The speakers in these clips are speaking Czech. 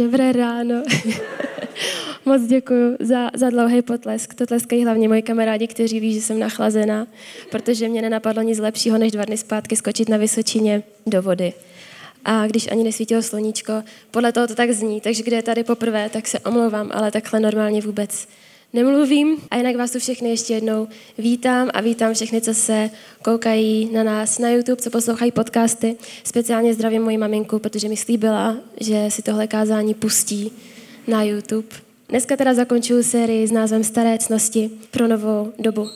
Dobré ráno. Moc děkuji za, za dlouhý potlesk. To tleskají hlavně moji kamarádi, kteří ví, že jsem nachlazená, protože mě nenapadlo nic lepšího, než dva dny zpátky skočit na Vysočině do vody. A když ani nesvítilo sluníčko, podle toho to tak zní, takže kde je tady poprvé, tak se omlouvám, ale takhle normálně vůbec nemluvím. A jinak vás tu všechny ještě jednou vítám a vítám všechny, co se koukají na nás na YouTube, co poslouchají podcasty. Speciálně zdravím moji maminku, protože mi slíbila, že si tohle kázání pustí na YouTube. Dneska teda zakončuju sérii s názvem Staré cnosti pro novou dobu.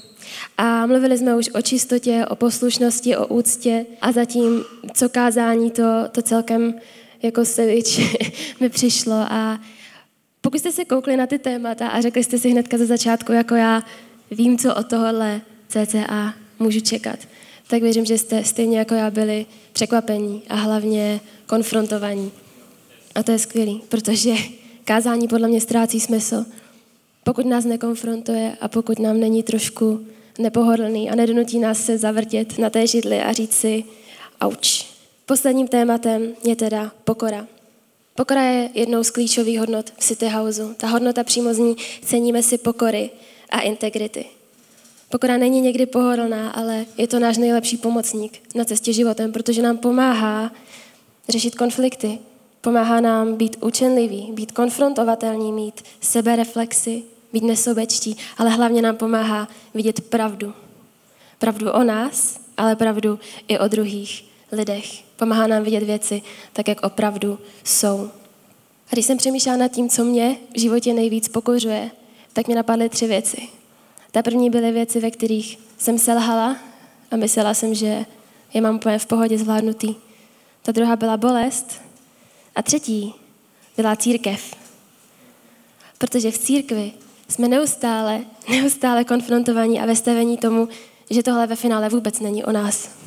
A mluvili jsme už o čistotě, o poslušnosti, o úctě a zatím, co kázání, to, to celkem jako sevič mi přišlo a pokud jste se koukli na ty témata a řekli jste si hnedka ze začátku, jako já vím, co od tohohle CCA můžu čekat, tak věřím, že jste stejně jako já byli překvapení a hlavně konfrontovaní. A to je skvělý, protože kázání podle mě ztrácí smysl, pokud nás nekonfrontuje a pokud nám není trošku nepohodlný a nedonutí nás se zavrtět na té židli a říct si auč. Posledním tématem je teda pokora. Pokora je jednou z klíčových hodnot v City Houseu. Ta hodnota přímo zní, ceníme si pokory a integrity. Pokora není někdy pohodlná, ale je to náš nejlepší pomocník na cestě životem, protože nám pomáhá řešit konflikty, pomáhá nám být učenlivý, být konfrontovatelní, mít sebereflexy, být nesobečtí, ale hlavně nám pomáhá vidět pravdu. Pravdu o nás, ale pravdu i o druhých lidech. Pomáhá nám vidět věci tak, jak opravdu jsou. A když jsem přemýšlela nad tím, co mě v životě nejvíc pokořuje, tak mi napadly tři věci. Ta první byly věci, ve kterých jsem selhala a myslela jsem, že je mám úplně v pohodě zvládnutý. Ta druhá byla bolest a třetí byla církev. Protože v církvi jsme neustále, neustále konfrontovaní a vystavení tomu, že tohle ve finále vůbec není o nás.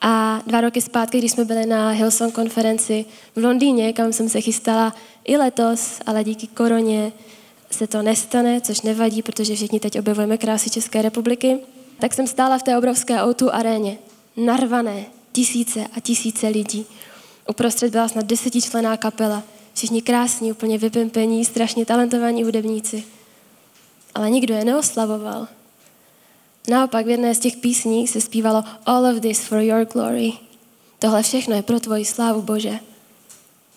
A dva roky zpátky, když jsme byli na Hillsong konferenci v Londýně, kam jsem se chystala i letos, ale díky koroně se to nestane, což nevadí, protože všichni teď objevujeme krásy České republiky, tak jsem stála v té obrovské O2 aréně, narvané, tisíce a tisíce lidí. Uprostřed byla snad desetičlená kapela, všichni krásní, úplně vypimpení, strašně talentovaní hudebníci. Ale nikdo je neoslavoval. Naopak v jedné z těch písní se zpívalo All of this for your glory. Tohle všechno je pro tvoji slávu, Bože.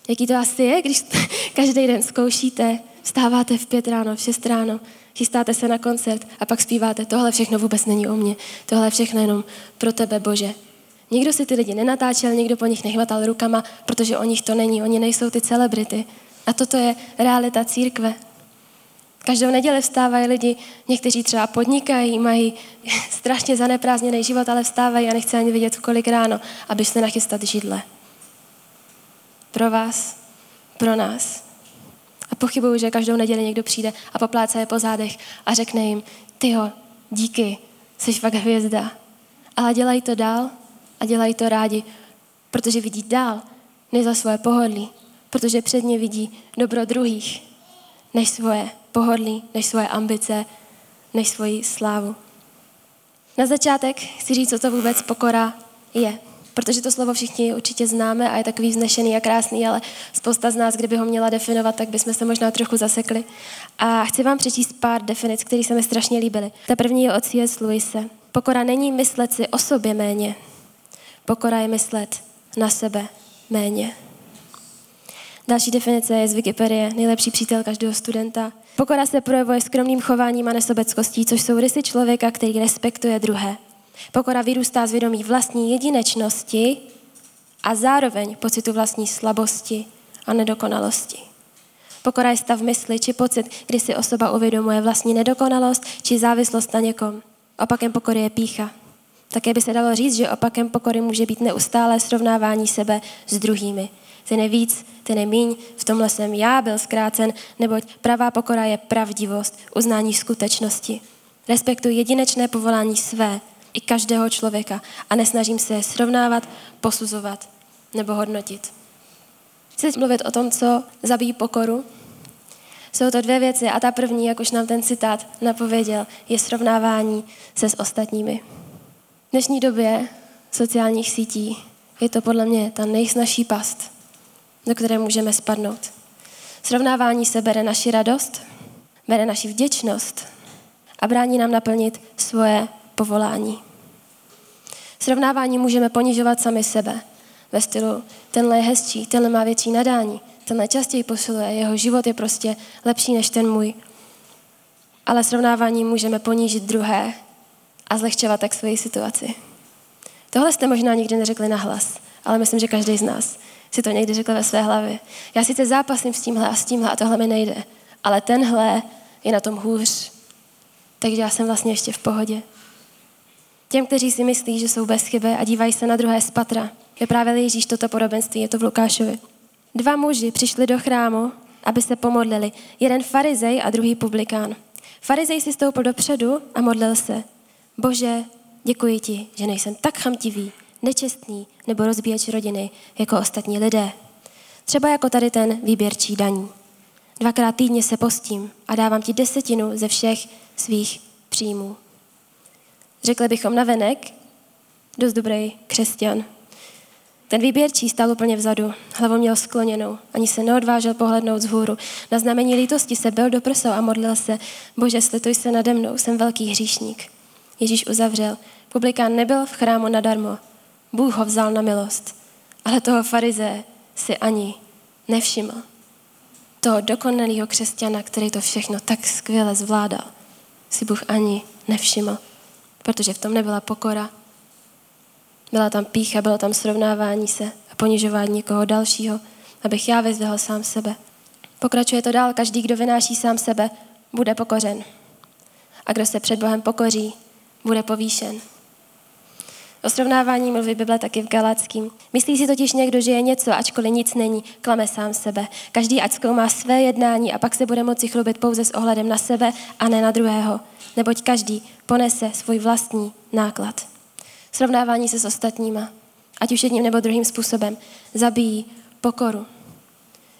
Jaký to asi je, když každý den zkoušíte, vstáváte v pět ráno, v šest ráno, chystáte se na koncert a pak zpíváte, tohle všechno vůbec není o mně, tohle všechno jenom pro tebe, Bože. Nikdo si ty lidi nenatáčel, nikdo po nich nechvatal rukama, protože o nich to není, oni nejsou ty celebrity. A toto je realita církve. Každou neděli vstávají lidi, někteří třeba podnikají, mají strašně zaneprázdněný život, ale vstávají a nechce ani vidět kolik ráno, aby se nachystat židle. Pro vás, pro nás. A pochybuju, že každou neděli někdo přijde a popláca je po zádech a řekne jim, tyho, díky, jsi fakt hvězda. Ale dělají to dál a dělají to rádi, protože vidí dál, než za svoje pohodlí, protože před ně vidí dobro druhých, než svoje pohodlí, než svoje ambice, než svoji slávu. Na začátek chci říct, co to vůbec pokora je. Protože to slovo všichni určitě známe a je takový vznešený a krásný, ale spousta z nás, kdyby ho měla definovat, tak bychom se možná trochu zasekli. A chci vám přečíst pár definic, které se mi strašně líbily. Ta první je od C.S. Lewise. Pokora není myslet si o sobě méně. Pokora je myslet na sebe méně. Další definice je z Wikipedie, nejlepší přítel každého studenta. Pokora se projevuje skromným chováním a nesobeckostí, což jsou rysy člověka, který respektuje druhé. Pokora vyrůstá z vědomí vlastní jedinečnosti a zároveň pocitu vlastní slabosti a nedokonalosti. Pokora je stav mysli či pocit, kdy si osoba uvědomuje vlastní nedokonalost či závislost na někom. Opakem pokory je pícha. Také by se dalo říct, že opakem pokory může být neustále srovnávání sebe s druhými ten je víc, ten je míň, v tomhle jsem já byl zkrácen, neboť pravá pokora je pravdivost, uznání skutečnosti. Respektuji jedinečné povolání své i každého člověka a nesnažím se je srovnávat, posuzovat nebo hodnotit. Chci mluvit o tom, co zabíjí pokoru. Jsou to dvě věci a ta první, jak už nám ten citát napověděl, je srovnávání se s ostatními. V dnešní době sociálních sítí je to podle mě ta nejsnažší past, do které můžeme spadnout. Srovnávání se bere naši radost, bere naši vděčnost a brání nám naplnit svoje povolání. Srovnávání můžeme ponižovat sami sebe ve stylu tenhle je hezčí, tenhle má větší nadání, tenhle častěji posiluje, jeho život je prostě lepší než ten můj. Ale srovnávání můžeme ponížit druhé a zlehčovat tak svoji situaci. Tohle jste možná nikdy neřekli nahlas, ale myslím, že každý z nás si to někdy řekl ve své hlavě. Já sice zápasím s tímhle a s tímhle a tohle mi nejde, ale tenhle je na tom hůř. Takže já jsem vlastně ještě v pohodě. Těm, kteří si myslí, že jsou bez chyby a dívají se na druhé z patra, vyprávěl Ježíš toto podobenství, je to v Lukášovi. Dva muži přišli do chrámu, aby se pomodlili. Jeden farizej a druhý publikán. Farizej si stoupil dopředu a modlil se. Bože, děkuji ti, že nejsem tak chamtivý, nečestný nebo rozbíječ rodiny jako ostatní lidé. Třeba jako tady ten výběrčí daní. Dvakrát týdně se postím a dávám ti desetinu ze všech svých příjmů. Řekli bychom na venek, dost dobrý křesťan. Ten výběrčí stál úplně vzadu, hlavu měl skloněnou, ani se neodvážel pohlednout vzhůru. Na znamení lítosti se byl do a modlil se, bože, slituj se nade mnou, jsem velký hříšník. Ježíš uzavřel, publikán nebyl v chrámu nadarmo, Bůh ho vzal na milost, ale toho farize si ani nevšiml. Toho dokonalého křesťana, který to všechno tak skvěle zvládal, si Bůh ani nevšiml, protože v tom nebyla pokora. Byla tam pícha, bylo tam srovnávání se a ponižování někoho dalšího, abych já vyzvihl sám sebe. Pokračuje to dál, každý, kdo vynáší sám sebe, bude pokořen. A kdo se před Bohem pokoří, bude povýšen. O srovnávání mluví Bible taky v Galackým. Myslí si totiž někdo, že je něco, ačkoliv nic není, klame sám sebe. Každý ať zkoumá své jednání a pak se bude moci chlubit pouze s ohledem na sebe a ne na druhého. Neboť každý ponese svůj vlastní náklad. Srovnávání se s ostatníma, ať už jedním nebo druhým způsobem, zabíjí pokoru.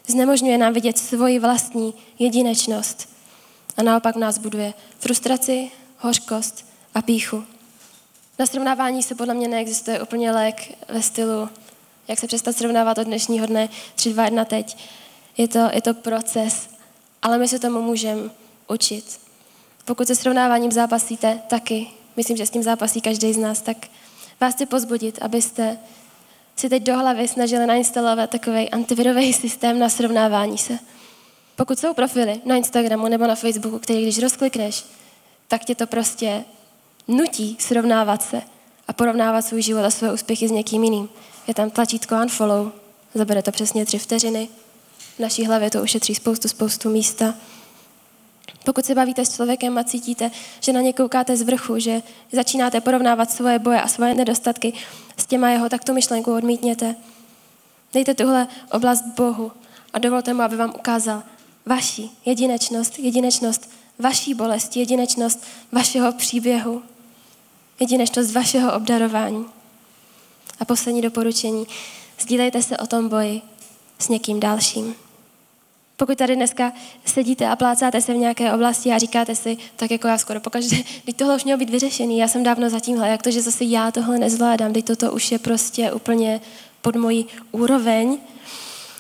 Znemožňuje nám vidět svoji vlastní jedinečnost a naopak nás buduje frustraci, hořkost a píchu. Na srovnávání se podle mě neexistuje úplně lék ve stylu, jak se přestat srovnávat od dnešního dne 3, 2, 1 teď. Je to, je to proces, ale my se tomu můžeme učit. Pokud se srovnáváním zápasíte, taky, myslím, že s tím zápasí každý z nás, tak vás chci pozbudit, abyste si teď do hlavy snažili nainstalovat takový antivirový systém na srovnávání se. Pokud jsou profily na Instagramu nebo na Facebooku, který když rozklikneš, tak tě to prostě nutí srovnávat se a porovnávat svůj život a své úspěchy s někým jiným. Je tam tlačítko unfollow, zabere to přesně tři vteřiny. V naší hlavě to ušetří spoustu, spoustu místa. Pokud se bavíte s člověkem a cítíte, že na ně koukáte z vrchu, že začínáte porovnávat svoje boje a svoje nedostatky s těma jeho, tak tu myšlenku odmítněte. Dejte tuhle oblast Bohu a dovolte mu, aby vám ukázal vaši jedinečnost, jedinečnost vaší bolesti, jedinečnost vašeho příběhu, jedinečnost vašeho obdarování. A poslední doporučení. Sdílejte se o tom boji s někým dalším. Pokud tady dneska sedíte a plácáte se v nějaké oblasti a říkáte si, tak jako já skoro pokaždé, teď tohle už mělo být vyřešený, já jsem dávno za jak to, že zase já tohle nezvládám, teď toto už je prostě úplně pod mojí úroveň.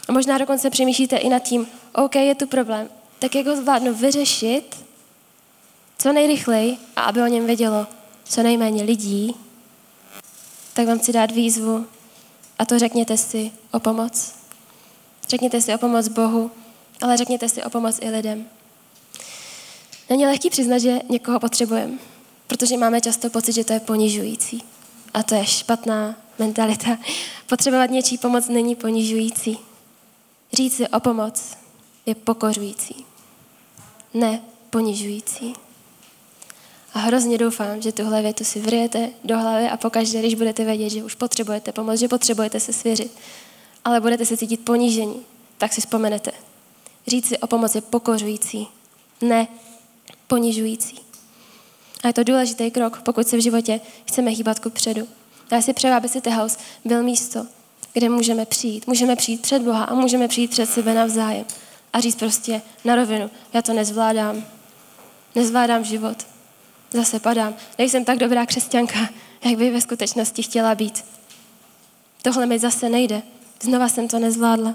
A možná dokonce přemýšlíte i nad tím, OK, je tu problém, tak jak ho zvládnu vyřešit co nejrychleji a aby o něm vědělo co nejméně lidí, tak vám chci dát výzvu a to řekněte si o pomoc. Řekněte si o pomoc Bohu, ale řekněte si o pomoc i lidem. Není lehký přiznat, že někoho potřebujeme, protože máme často pocit, že to je ponižující. A to je špatná mentalita. Potřebovat něčí pomoc není ponižující. Říct si o pomoc je pokořující, ne ponižující. A hrozně doufám, že tuhle větu si vryjete do hlavy a pokaždé, když budete vědět, že už potřebujete pomoc, že potřebujete se svěřit, ale budete se cítit ponížení, tak si vzpomenete. Říct si o pomoc je pokořující, ne ponižující. A je to důležitý krok, pokud se v životě chceme hýbat ku předu. Já si přeju, aby City House byl místo, kde můžeme přijít. Můžeme přijít před Boha a můžeme přijít před sebe navzájem. A říct prostě na rovinu, já to nezvládám. Nezvládám život zase padám. Nejsem tak dobrá křesťanka, jak by ve skutečnosti chtěla být. Tohle mi zase nejde. Znova jsem to nezvládla.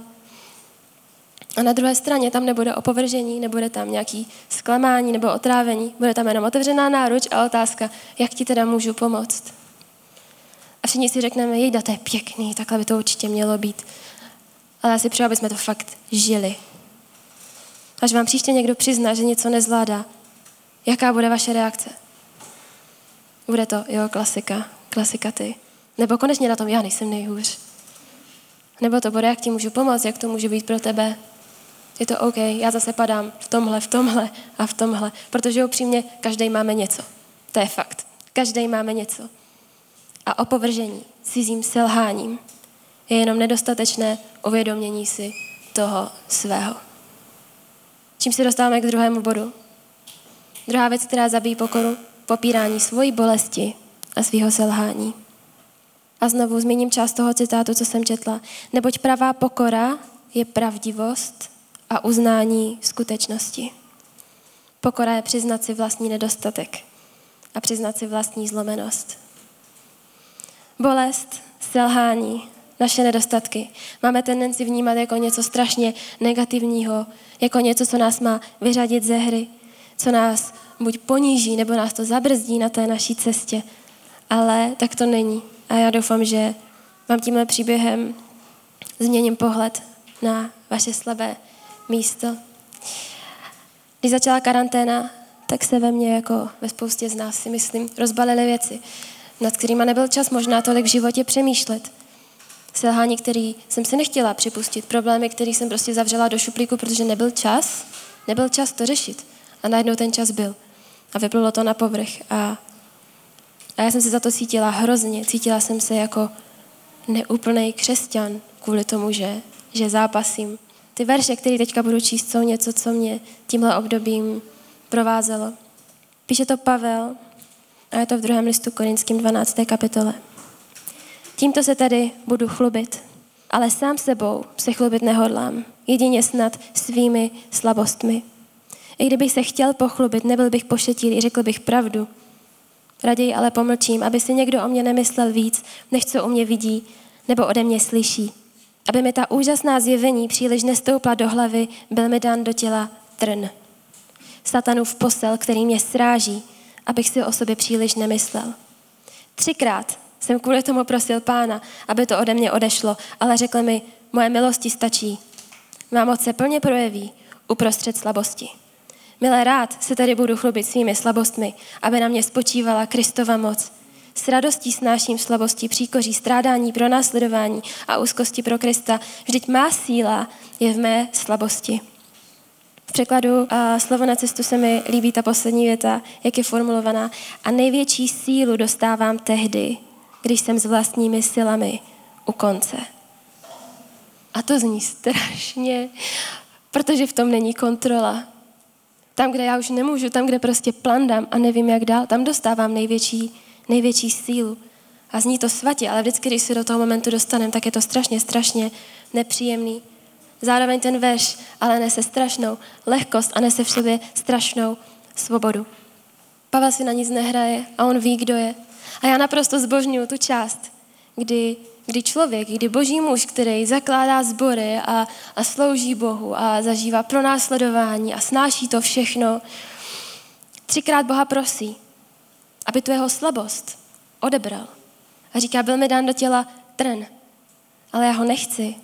A na druhé straně tam nebude opovržení, nebude tam nějaký zklamání nebo otrávení, bude tam jenom otevřená náruč a otázka, jak ti teda můžu pomoct. A všichni si řekneme, jejda, to je pěkný, takhle by to určitě mělo být. Ale já si přeju, aby jsme to fakt žili. Až vám příště někdo přizná, že něco nezvládá, jaká bude vaše reakce? Bude to, jo, klasika, klasika ty. Nebo konečně na tom, já nejsem nejhůř. Nebo to bude, jak ti můžu pomoct, jak to může být pro tebe. Je to OK, já zase padám v tomhle, v tomhle a v tomhle. Protože upřímně, každý máme něco. To je fakt. Každý máme něco. A opovržení cizím selháním je jenom nedostatečné uvědomění si toho svého. Čím se dostáváme k druhému bodu. Druhá věc, která zabíjí pokoru, popírání svojí bolesti a svého selhání. A znovu zmíním část toho citátu, co jsem četla. Neboť pravá pokora je pravdivost a uznání skutečnosti. Pokora je přiznat si vlastní nedostatek a přiznat si vlastní zlomenost. Bolest, selhání, naše nedostatky máme tendenci vnímat jako něco strašně negativního, jako něco, co nás má vyřadit ze hry, co nás buď poníží, nebo nás to zabrzdí na té naší cestě. Ale tak to není. A já doufám, že vám tímhle příběhem změním pohled na vaše slabé místo. Když začala karanténa, tak se ve mně, jako ve spoustě z nás si myslím, rozbalily věci, nad kterými nebyl čas možná tolik v životě přemýšlet. Selhání, který jsem si nechtěla připustit, problémy, který jsem prostě zavřela do šuplíku, protože nebyl čas, nebyl čas to řešit. A najednou ten čas byl. A vyplulo to na povrch. A, a já jsem se za to cítila hrozně. Cítila jsem se jako neúplný křesťan kvůli tomu, že, že zápasím. Ty verše, které teďka budu číst, jsou něco, co mě tímhle obdobím provázelo. Píše to Pavel a je to v druhém listu Korinským 12. kapitole. Tímto se tady budu chlubit, ale sám sebou se chlubit nehodlám, jedině snad svými slabostmi. I kdybych se chtěl pochlubit, nebyl bych pošetilý, řekl bych pravdu. Raději ale pomlčím, aby si někdo o mě nemyslel víc, než co o mě vidí nebo ode mě slyší. Aby mi ta úžasná zjevení příliš nestoupla do hlavy, byl mi dán do těla trn. Satanův posel, který mě sráží, abych si o sobě příliš nemyslel. Třikrát jsem kvůli tomu prosil pána, aby to ode mě odešlo, ale řekl mi, moje milosti stačí. Má moc se plně projeví uprostřed slabosti. Milé rád se tady budu chlubit svými slabostmi, aby na mě spočívala Kristova moc. S radostí snáším slabosti, příkoří, strádání, pro následování a úzkosti pro Krista. Vždyť má síla je v mé slabosti. V překladu a slovo na cestu se mi líbí ta poslední věta, jak je formulovaná. A největší sílu dostávám tehdy, když jsem s vlastními silami u konce. A to zní strašně, protože v tom není kontrola. Tam, kde já už nemůžu, tam, kde prostě plandám a nevím, jak dál, tam dostávám největší, největší sílu. A zní to svatě, ale vždycky, když se do toho momentu dostaneme, tak je to strašně, strašně nepříjemný. Zároveň ten veš ale nese strašnou lehkost a nese v sobě strašnou svobodu. Pavel si na nic nehraje a on ví, kdo je. A já naprosto zbožňuju tu část, kdy, kdy člověk, kdy boží muž, který zakládá sbory a, a slouží Bohu a zažívá pronásledování a snáší to všechno, třikrát Boha prosí, aby tu jeho slabost odebral. A říká, byl mi dán do těla trn, ale já ho nechci.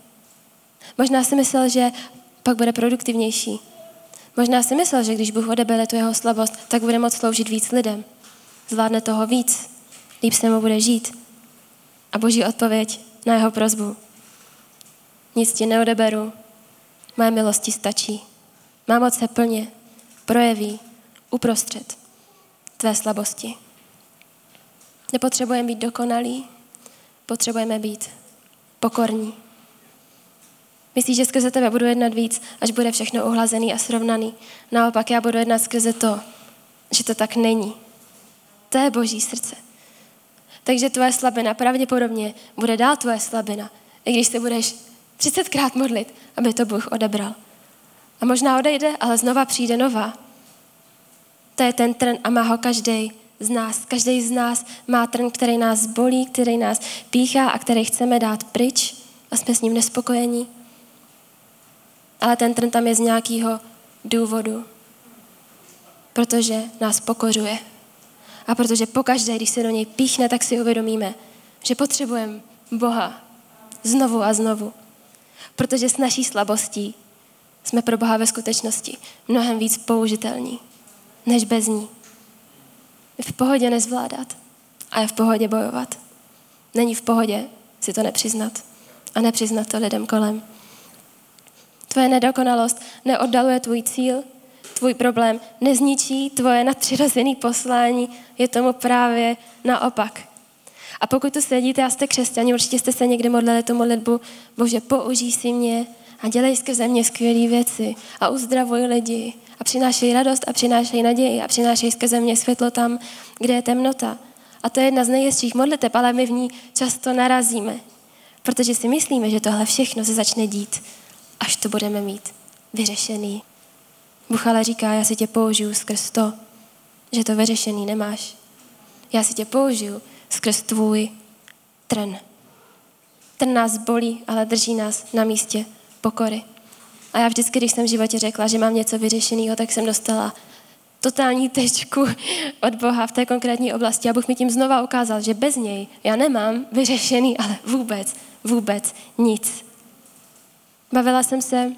Možná si myslel, že pak bude produktivnější. Možná si myslel, že když Bůh odebere tu jeho slabost, tak bude moct sloužit víc lidem. Zvládne toho víc líp se mu bude žít. A boží odpověď na jeho prozbu. Nic ti neodeberu, moje milosti stačí. Má moc se plně projeví uprostřed tvé slabosti. Nepotřebujeme být dokonalí, potřebujeme být pokorní. Myslíš, že skrze tebe budu jednat víc, až bude všechno uhlazený a srovnaný. Naopak já budu jednat skrze to, že to tak není. To je boží srdce. Takže tvoje slabina pravděpodobně bude dál tvoje slabina, i když se budeš 30krát modlit, aby to Bůh odebral. A možná odejde, ale znova přijde nová. To je ten trn a má ho každý z nás. Každý z nás má trn, který nás bolí, který nás píchá a který chceme dát pryč a jsme s ním nespokojení. Ale ten trn tam je z nějakého důvodu. Protože nás pokořuje. A protože pokaždé, když se do něj píchne, tak si uvědomíme, že potřebujeme Boha znovu a znovu. Protože s naší slabostí jsme pro Boha ve skutečnosti mnohem víc použitelní, než bez ní. Je v pohodě nezvládat a je v pohodě bojovat. Není v pohodě si to nepřiznat a nepřiznat to lidem kolem. Tvoje nedokonalost neoddaluje tvůj cíl, tvůj problém nezničí tvoje nadpřirozené poslání, je tomu právě naopak. A pokud tu sedíte a jste křesťani, určitě jste se někdy modlili tu modlitbu, Bože, použij si mě a dělej skrze mě skvělé věci a uzdravuj lidi a přinášej radost a přinášej naději a přinášej skrze mě světlo tam, kde je temnota. A to je jedna z nejhezčích modliteb, ale my v ní často narazíme, protože si myslíme, že tohle všechno se začne dít, až to budeme mít vyřešený. Bůh ale říká, já si tě použiju skrz to, že to vyřešený nemáš. Já si tě použiju skrz tvůj trn. Ten nás bolí, ale drží nás na místě pokory. A já vždycky, když jsem v životě řekla, že mám něco vyřešeného, tak jsem dostala totální tečku od Boha v té konkrétní oblasti. A Bůh mi tím znova ukázal, že bez něj já nemám vyřešený, ale vůbec, vůbec nic. Bavila jsem se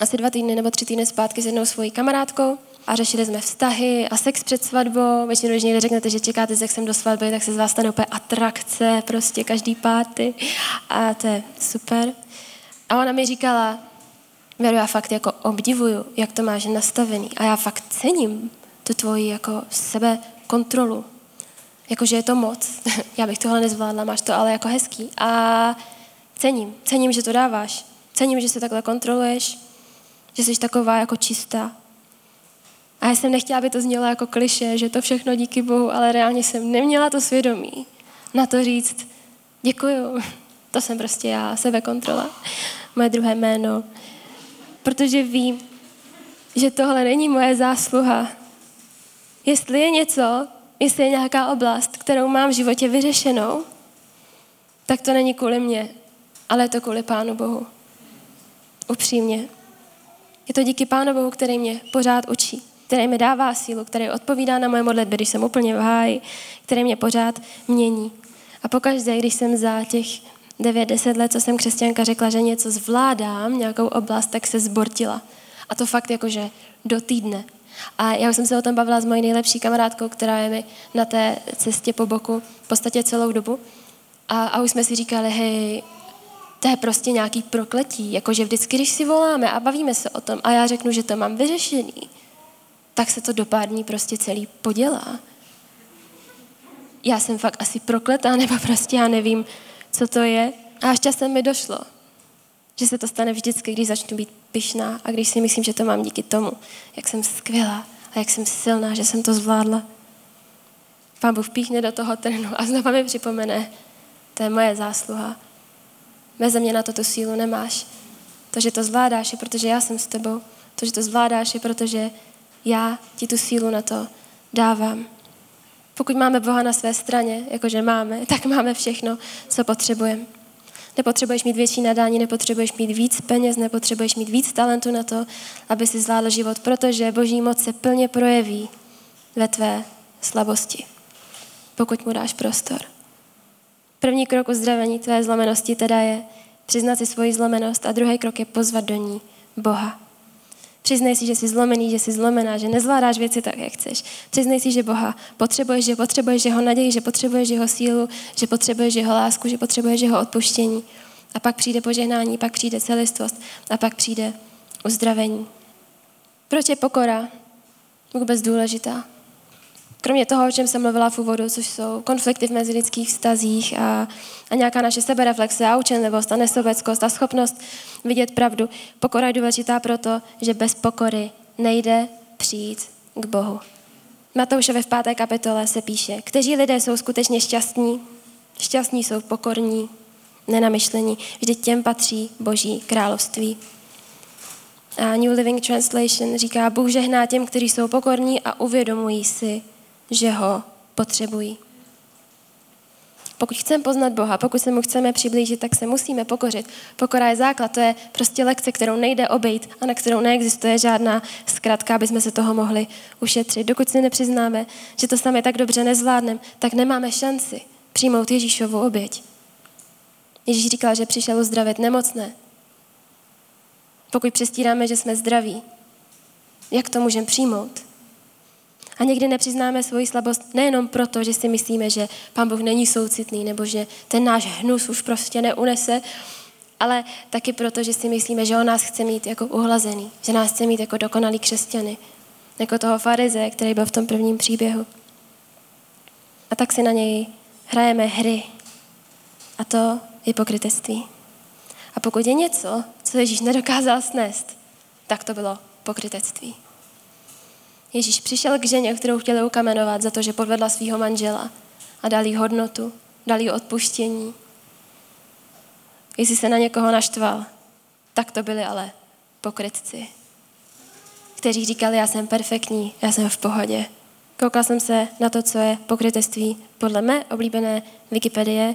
asi dva týdny nebo tři týdny zpátky s jednou svojí kamarádkou a řešili jsme vztahy a sex před svatbou. Většinou, když někdy řeknete, že čekáte sexem do svatby, tak se z vás stane úplně atrakce, prostě každý páty a to je super. A ona mi říkala, Věru, já fakt jako obdivuju, jak to máš nastavený a já fakt cením tu tvoji jako sebe kontrolu. Jakože je to moc. já bych tohle nezvládla, máš to ale jako hezký. A cením, cením, že to dáváš. Cením, že se takhle kontroluješ, že jsi taková jako čistá. A já jsem nechtěla, aby to znělo jako kliše, že to všechno díky Bohu, ale reálně jsem neměla to svědomí na to říct, děkuju, to jsem prostě já, sebekontrola, moje druhé jméno. Protože vím, že tohle není moje zásluha. Jestli je něco, jestli je nějaká oblast, kterou mám v životě vyřešenou, tak to není kvůli mě, ale je to kvůli Pánu Bohu. Upřímně. Je to díky Pánu Bohu, který mě pořád učí, který mi dává sílu, který odpovídá na moje modlitby, když jsem úplně v háji, který mě pořád mění. A pokaždé, když jsem za těch 9-10 let, co jsem křesťanka, řekla, že něco zvládám, nějakou oblast, tak se zbortila. A to fakt jakože do týdne. A já už jsem se o tom bavila s mojí nejlepší kamarádkou, která je mi na té cestě po boku v podstatě celou dobu. A, a už jsme si říkali, hej, to je prostě nějaký prokletí, jakože vždycky, když si voláme a bavíme se o tom a já řeknu, že to mám vyřešený, tak se to do pár dní prostě celý podělá. Já jsem fakt asi prokletá, nebo prostě já nevím, co to je. A až časem mi došlo, že se to stane vždycky, když začnu být pyšná a když si myslím, že to mám díky tomu, jak jsem skvělá a jak jsem silná, že jsem to zvládla. Pán Bůh píchne do toho trnu a znova mi připomene, to je moje zásluha. Bez mě na to tu sílu nemáš. To, že to zvládáš, je protože já jsem s tebou. To, že to zvládáš, je protože já ti tu sílu na to dávám. Pokud máme Boha na své straně, jakože máme, tak máme všechno, co potřebujeme. Nepotřebuješ mít větší nadání, nepotřebuješ mít víc peněz, nepotřebuješ mít víc talentu na to, aby si zvládl život, protože Boží moc se plně projeví ve tvé slabosti, pokud mu dáš prostor. První krok uzdravení tvé zlomenosti teda je přiznat si svoji zlomenost a druhý krok je pozvat do ní Boha. Přiznej si, že jsi zlomený, že jsi zlomená, že nezvládáš věci tak, jak chceš. Přiznej si, že Boha potřebuješ, že potřebuješ jeho naději, že potřebuješ jeho sílu, že potřebuješ jeho lásku, že potřebuješ jeho odpuštění. A pak přijde požehnání, pak přijde celistvost a pak přijde uzdravení. Proč je pokora vůbec důležitá? Kromě toho, o čem jsem mluvila v úvodu, což jsou konflikty v mezilidských vztazích a, a nějaká naše sebereflexe a učenlivost a nesobeckost a schopnost vidět pravdu, pokora je důležitá proto, že bez pokory nejde přijít k Bohu. Matoušovi v páté kapitole se píše, kteří lidé jsou skutečně šťastní, šťastní jsou pokorní, nenamyšlení, vždyť těm patří Boží království. A New Living Translation říká, Bůh žehná těm, kteří jsou pokorní a uvědomují si, že ho potřebují. Pokud chceme poznat Boha, pokud se mu chceme přiblížit, tak se musíme pokořit. Pokora je základ, to je prostě lekce, kterou nejde obejít a na kterou neexistuje žádná zkratka, aby jsme se toho mohli ušetřit. Dokud si nepřiznáme, že to sami tak dobře nezvládneme, tak nemáme šanci přijmout Ježíšovu oběť. Ježíš říkal, že přišel uzdravit nemocné. Pokud přestíráme, že jsme zdraví, jak to můžeme přijmout? A někdy nepřiznáme svoji slabost nejenom proto, že si myslíme, že Pán Bůh není soucitný, nebo že ten náš hnus už prostě neunese, ale taky proto, že si myslíme, že on nás chce mít jako uhlazený, že nás chce mít jako dokonalý křesťany, jako toho farize, který byl v tom prvním příběhu. A tak si na něj hrajeme hry. A to je pokrytectví. A pokud je něco, co Ježíš nedokázal snést, tak to bylo pokrytectví. Ježíš přišel k ženě, kterou chtěli ukamenovat za to, že podvedla svého manžela a dal jí hodnotu, dal jí odpuštění. Jestli se na někoho naštval, tak to byli ale pokrytci, kteří říkali, já jsem perfektní, já jsem v pohodě. Koukal jsem se na to, co je pokrytectví podle mé oblíbené Wikipedie.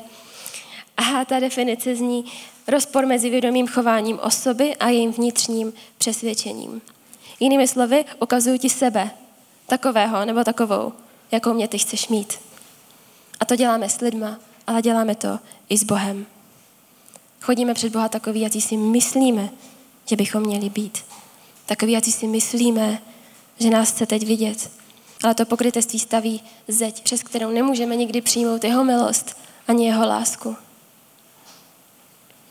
A ta definice zní rozpor mezi vědomým chováním osoby a jejím vnitřním přesvědčením. Jinými slovy, ukazuju ti sebe, takového nebo takovou, jakou mě ty chceš mít. A to děláme s lidma, ale děláme to i s Bohem. Chodíme před Boha takový, jak si myslíme, že bychom měli být. Takový, jak si myslíme, že nás chce teď vidět. Ale to pokrytectví staví zeď, přes kterou nemůžeme nikdy přijmout jeho milost ani jeho lásku.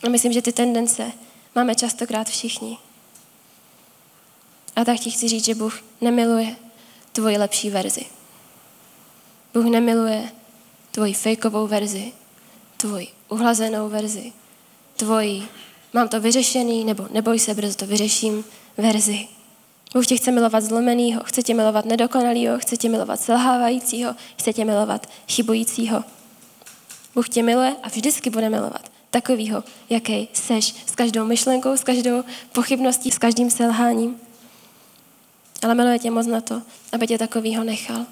A myslím, že ty tendence máme častokrát všichni. A tak ti chci říct, že Bůh nemiluje tvoji lepší verzi. Bůh nemiluje tvoji fejkovou verzi, tvoji uhlazenou verzi, tvoji mám to vyřešený, nebo neboj se, brzo to vyřeším, verzi. Bůh tě chce milovat zlomenýho, chce tě milovat nedokonalýho, chce tě milovat selhávajícího, chce tě milovat chybujícího. Bůh tě miluje a vždycky bude milovat takovýho, jaký seš, s každou myšlenkou, s každou pochybností, s každým selháním. Ale miluje tě moc na to, aby tě takovýho nechal.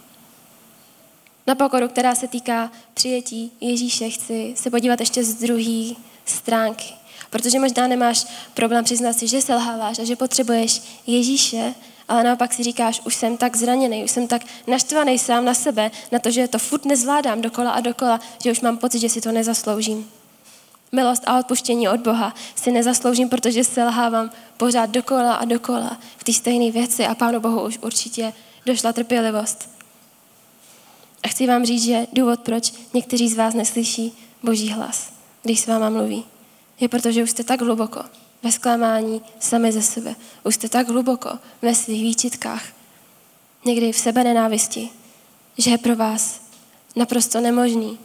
Na pokoru, která se týká přijetí Ježíše, chci se podívat ještě z druhé stránky. Protože možná nemáš problém přiznat si, že selháváš a že potřebuješ Ježíše, ale naopak si říkáš, už jsem tak zraněný, už jsem tak naštvaný sám na sebe, na to, že to furt nezvládám dokola a dokola, že už mám pocit, že si to nezasloužím. Milost a odpuštění od Boha si nezasloužím, protože selhávám pořád dokola a dokola v té stejné věci a Pánu Bohu už určitě došla trpělivost. A chci vám říct, že důvod, proč někteří z vás neslyší Boží hlas, když s váma mluví, je proto, že už jste tak hluboko ve zklamání sami ze sebe. Už jste tak hluboko ve svých výčitkách, někdy v sebe nenávisti, že je pro vás naprosto nemožný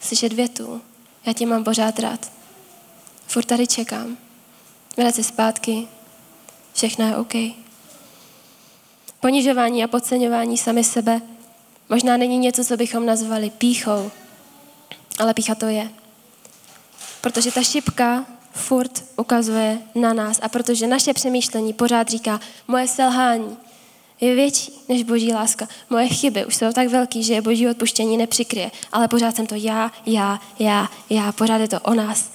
slyšet větu, já tě mám pořád rád. Furt tady čekám. Vrát se zpátky. Všechno je OK. Ponižování a podceňování sami sebe možná není něco, co bychom nazvali píchou, ale pícha to je. Protože ta šipka furt ukazuje na nás a protože naše přemýšlení pořád říká, moje selhání, je větší než boží láska. Moje chyby už jsou tak velký, že je boží odpuštění nepřikryje, ale pořád jsem to já, já, já, já, pořád je to o nás.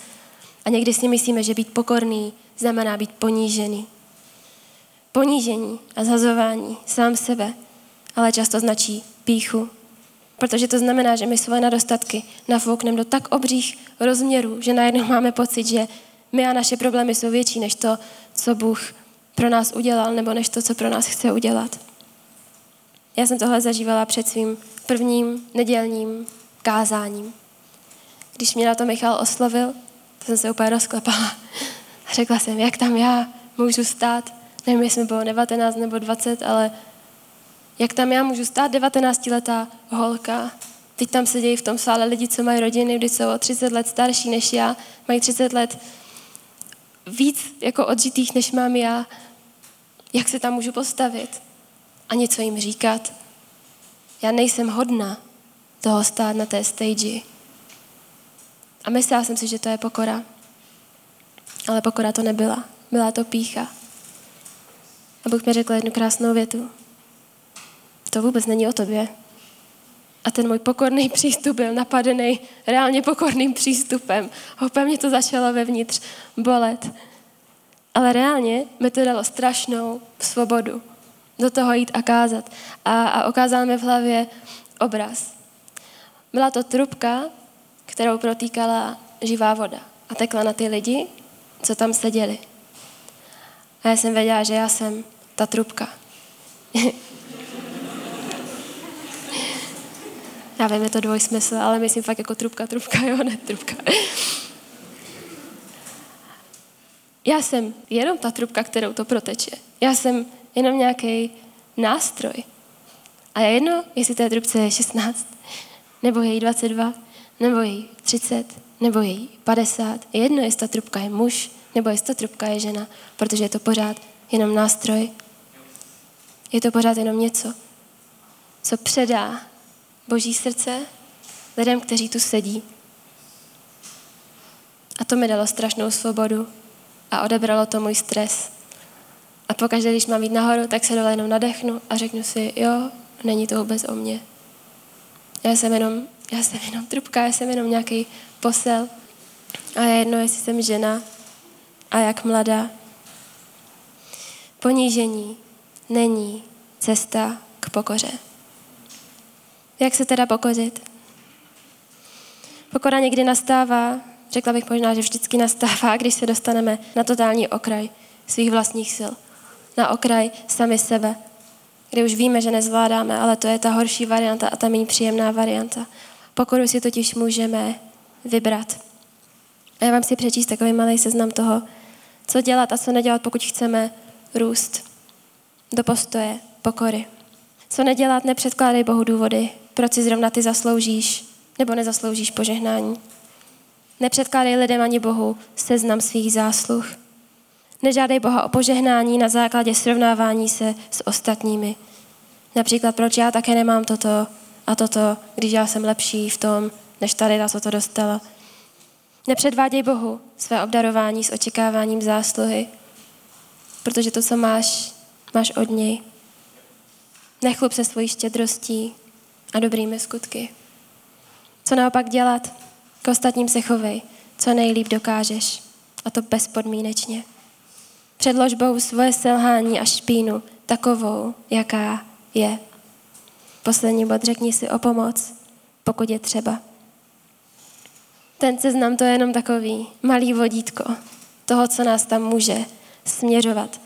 A někdy si myslíme, že být pokorný znamená být ponížený. Ponížení a zhazování sám sebe, ale často značí píchu. Protože to znamená, že my svoje nedostatky nafoukneme do tak obřích rozměrů, že najednou máme pocit, že my a naše problémy jsou větší než to, co Bůh pro nás udělal, nebo než to, co pro nás chce udělat. Já jsem tohle zažívala před svým prvním nedělním kázáním. Když mě na to Michal oslovil, to jsem se úplně rozklepala. A řekla jsem, jak tam já můžu stát, nevím, jestli mi bylo 19 nebo 20, ale jak tam já můžu stát 19-letá holka, teď tam sedějí v tom sále lidi, co mají rodiny, kdy jsou o 30 let starší než já, mají 30 let víc jako odžitých, než mám já, jak se tam můžu postavit a něco jim říkat. Já nejsem hodná toho stát na té stage. A myslela jsem si, že to je pokora. Ale pokora to nebyla. Byla to pícha. A Bůh mi řekl jednu krásnou větu. To vůbec není o tobě. A ten můj pokorný přístup byl napadený reálně pokorným přístupem. A mě to začalo vevnitř bolet. Ale reálně mi to dalo strašnou svobodu do toho jít a kázat. A, a okázal mi v hlavě obraz. Byla to trubka, kterou protýkala živá voda a tekla na ty lidi, co tam seděli. A já jsem věděla, že já jsem ta trubka. já vím, je to dvojsmysl, ale myslím fakt jako trubka, trubka, jo, ne trubka. já jsem jenom ta trubka, kterou to proteče. Já jsem jenom nějaký nástroj. A je jedno, jestli té trubce je 16, nebo je jí 22, nebo je jí 30, nebo je jí 50. Je jedno, jestli ta trubka je muž, nebo jestli ta trubka je žena, protože je to pořád jenom nástroj. Je to pořád jenom něco, co předá Boží srdce lidem, kteří tu sedí. A to mi dalo strašnou svobodu a odebralo to můj stres. A pokaždé, když mám jít nahoru, tak se dole jenom nadechnu a řeknu si, jo, není to vůbec o mně. Já jsem jenom, já jsem jenom trubka, já jsem jenom nějaký posel. A je jedno, jestli jsem žena a jak mladá. Ponížení není cesta k pokoře. Jak se teda pokořit? Pokora někdy nastává, řekla bych možná, že vždycky nastává, když se dostaneme na totální okraj svých vlastních sil. Na okraj sami sebe, kdy už víme, že nezvládáme, ale to je ta horší varianta a ta méně příjemná varianta. Pokoru si totiž můžeme vybrat. A já vám si přečíst takový malý seznam toho, co dělat a co nedělat, pokud chceme růst do postoje pokory. Co nedělat, nepředkládej Bohu důvody, proč si zrovna ty zasloužíš nebo nezasloužíš požehnání. Nepředkládej lidem ani Bohu seznam svých zásluh. Nežádej Boha o požehnání na základě srovnávání se s ostatními. Například, proč já také nemám toto a toto, když já jsem lepší v tom, než tady ta, co to dostala. Nepředváděj Bohu své obdarování s očekáváním zásluhy, protože to, co máš, máš od něj. Nechlup se svojí štědrostí a dobrými skutky. Co naopak dělat? K ostatním se chovej, co nejlíp dokážeš. A to bezpodmínečně. Předlož Bohu svoje selhání a špínu takovou, jaká je. Poslední bod, řekni si o pomoc, pokud je třeba. Ten seznam to je jenom takový malý vodítko toho, co nás tam může směřovat.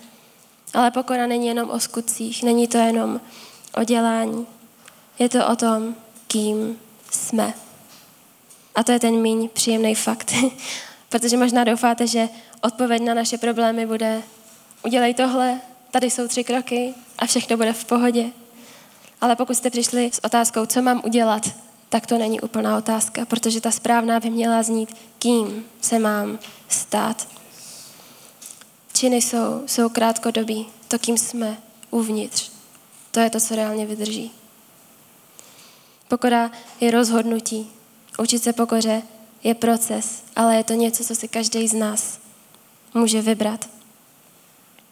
Ale pokora není jenom o skutcích, není to jenom o dělání. Je to o tom, kým jsme. A to je ten míň příjemný fakt. Protože možná doufáte, že odpověď na naše problémy bude udělej tohle, tady jsou tři kroky a všechno bude v pohodě. Ale pokud jste přišli s otázkou, co mám udělat, tak to není úplná otázka, protože ta správná by měla znít, kým se mám stát. Činy jsou, jsou krátkodobí, to, kým jsme uvnitř. To je to, co reálně vydrží. Pokora je rozhodnutí. Učit se pokoře je proces, ale je to něco, co si každý z nás může vybrat.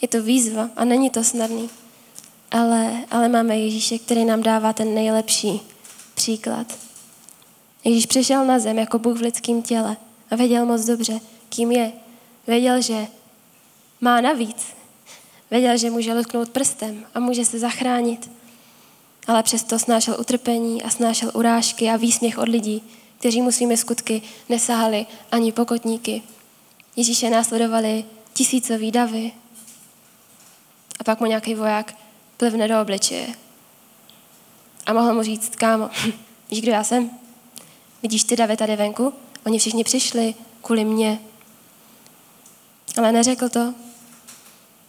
Je to výzva a není to snadný. Ale, ale máme Ježíše, který nám dává ten nejlepší příklad. Ježíš přišel na zem jako Bůh v lidském těle a věděl moc dobře, kým je. Věděl, že má navíc. Věděl, že může lusknout prstem a může se zachránit. Ale přesto snášel utrpení a snášel urážky a výsměch od lidí, kteří mu svými skutky nesahali ani pokotníky. Ježíše následovali tisícový davy. A pak mu nějaký voják plivne do obličeje. A mohl mu říct, kámo, víš, kdo já jsem? Vidíš ty davy tady venku? Oni všichni přišli kvůli mně. Ale neřekl to,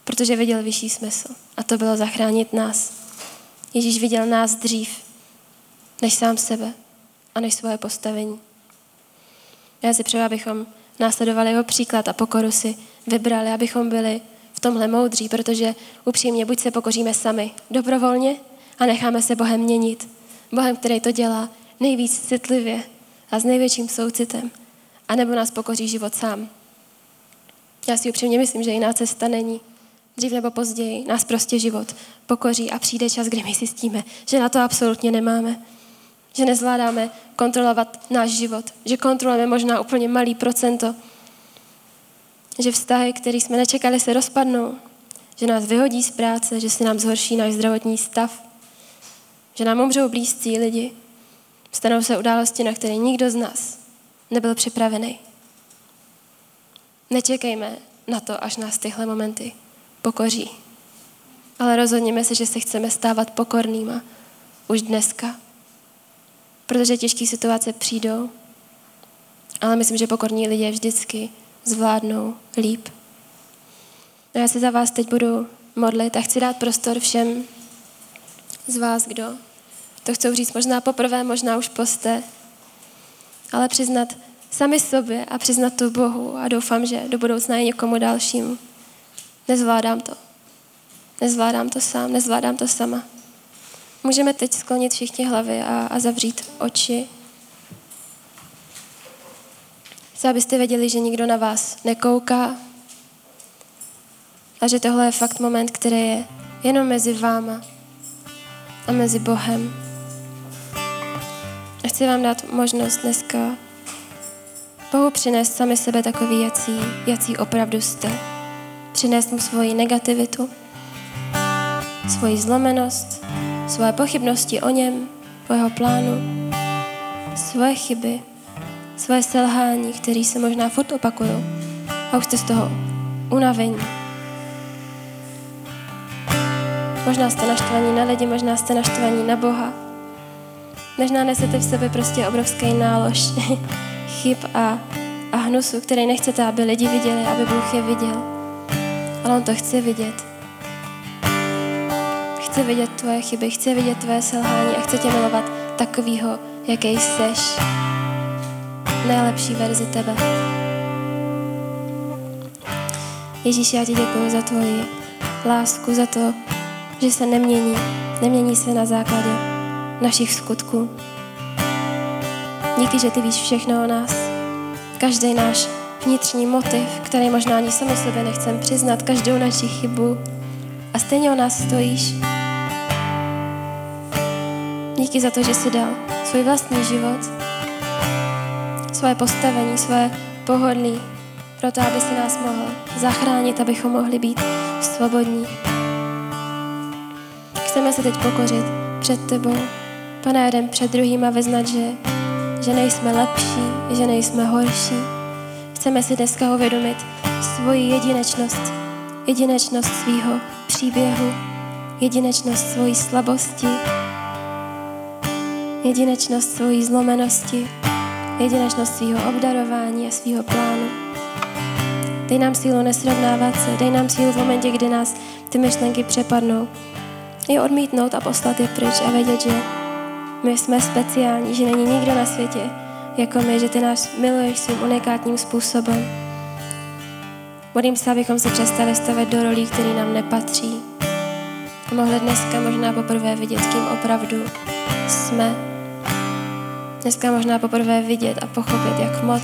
protože viděl vyšší smysl. A to bylo zachránit nás. Ježíš viděl nás dřív, než sám sebe a než svoje postavení. Já si přeju, abychom následovali jeho příklad a pokoru si vybrali, abychom byli v tomhle moudří, protože upřímně buď se pokoříme sami dobrovolně a necháme se Bohem měnit. Bohem, který to dělá nejvíc citlivě a s největším soucitem. A nebo nás pokoří život sám. Já si upřímně myslím, že jiná cesta není. Dřív nebo později nás prostě život pokoří a přijde čas, kdy my zjistíme, že na to absolutně nemáme. Že nezvládáme kontrolovat náš život. Že kontrolujeme možná úplně malý procento. Že vztahy, které jsme nečekali, se rozpadnou. Že nás vyhodí z práce, že se nám zhorší náš zdravotní stav. Že nám umřou blízcí lidi. Stanou se události, na které nikdo z nás nebyl připravený. Nečekejme na to, až nás tyhle momenty pokoří. Ale rozhodněme se, že se chceme stávat pokornýma už dneska. Protože těžké situace přijdou, ale myslím, že pokorní lidé vždycky zvládnou líp. A já se za vás teď budu modlit a chci dát prostor všem z vás, kdo to chcou říct možná poprvé, možná už poste, ale přiznat sami sobě a přiznat to Bohu a doufám, že do budoucna je někomu dalšímu. Nezvládám to. Nezvládám to sám, nezvládám to sama. Můžeme teď sklonit všichni hlavy a, a zavřít oči. Chci, abyste věděli, že nikdo na vás nekouká a že tohle je fakt moment, který je jenom mezi váma a mezi Bohem. A chci vám dát možnost dneska Bohu přinést sami sebe takový, jací, jací opravdu jste. Přinést mu svoji negativitu, svoji zlomenost, svoje pochybnosti o něm, o jeho plánu, svoje chyby, svoje selhání, které se možná furt opakují. A už jste z toho unavení. Možná jste naštvaní na lidi, možná jste naštvaní na Boha. Možná nesete v sobě prostě obrovský nálož chyb a, a hnusu, který nechcete, aby lidi viděli, aby Bůh je viděl. Ale On to chce vidět. Chce vidět tvoje chyby, chce vidět tvoje selhání a chce tě milovat takovýho, jaký jsi. Nejlepší verzi tebe. Ježíš, já ti děkuji za tvoji lásku, za to, že se nemění. Nemění se na základě našich skutků. Díky, že ty víš všechno o nás. Každý náš vnitřní motiv, který možná ani sami sobě nechcem přiznat, každou naši chybu. A stejně o nás stojíš. Díky za to, že jsi dal svůj vlastní život, svoje postavení, svoje pohodlí, proto aby si nás mohl zachránit, abychom mohli být svobodní. Chceme se teď pokořit před tebou, pane jeden před druhým a vyznat, že že nejsme lepší, že nejsme horší. Chceme si dneska uvědomit svoji jedinečnost, jedinečnost svýho příběhu, jedinečnost svojí slabosti, jedinečnost svojí zlomenosti, jedinečnost svého obdarování a svého plánu. Dej nám sílu nesrovnávat se, dej nám sílu v momentě, kdy nás ty myšlenky přepadnou. Je odmítnout a poslat je pryč a vědět, že my jsme speciální, že není nikdo na světě jako my, že ty nás miluješ svým unikátním způsobem. Modlím se, abychom se přestali stavět do rolí, které nám nepatří. A mohli dneska možná poprvé vidět, kým opravdu jsme. Dneska možná poprvé vidět a pochopit, jak moc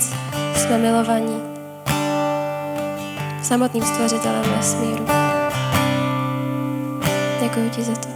jsme milovaní samotným stvořitelem vesmíru. Děkuji ti za to.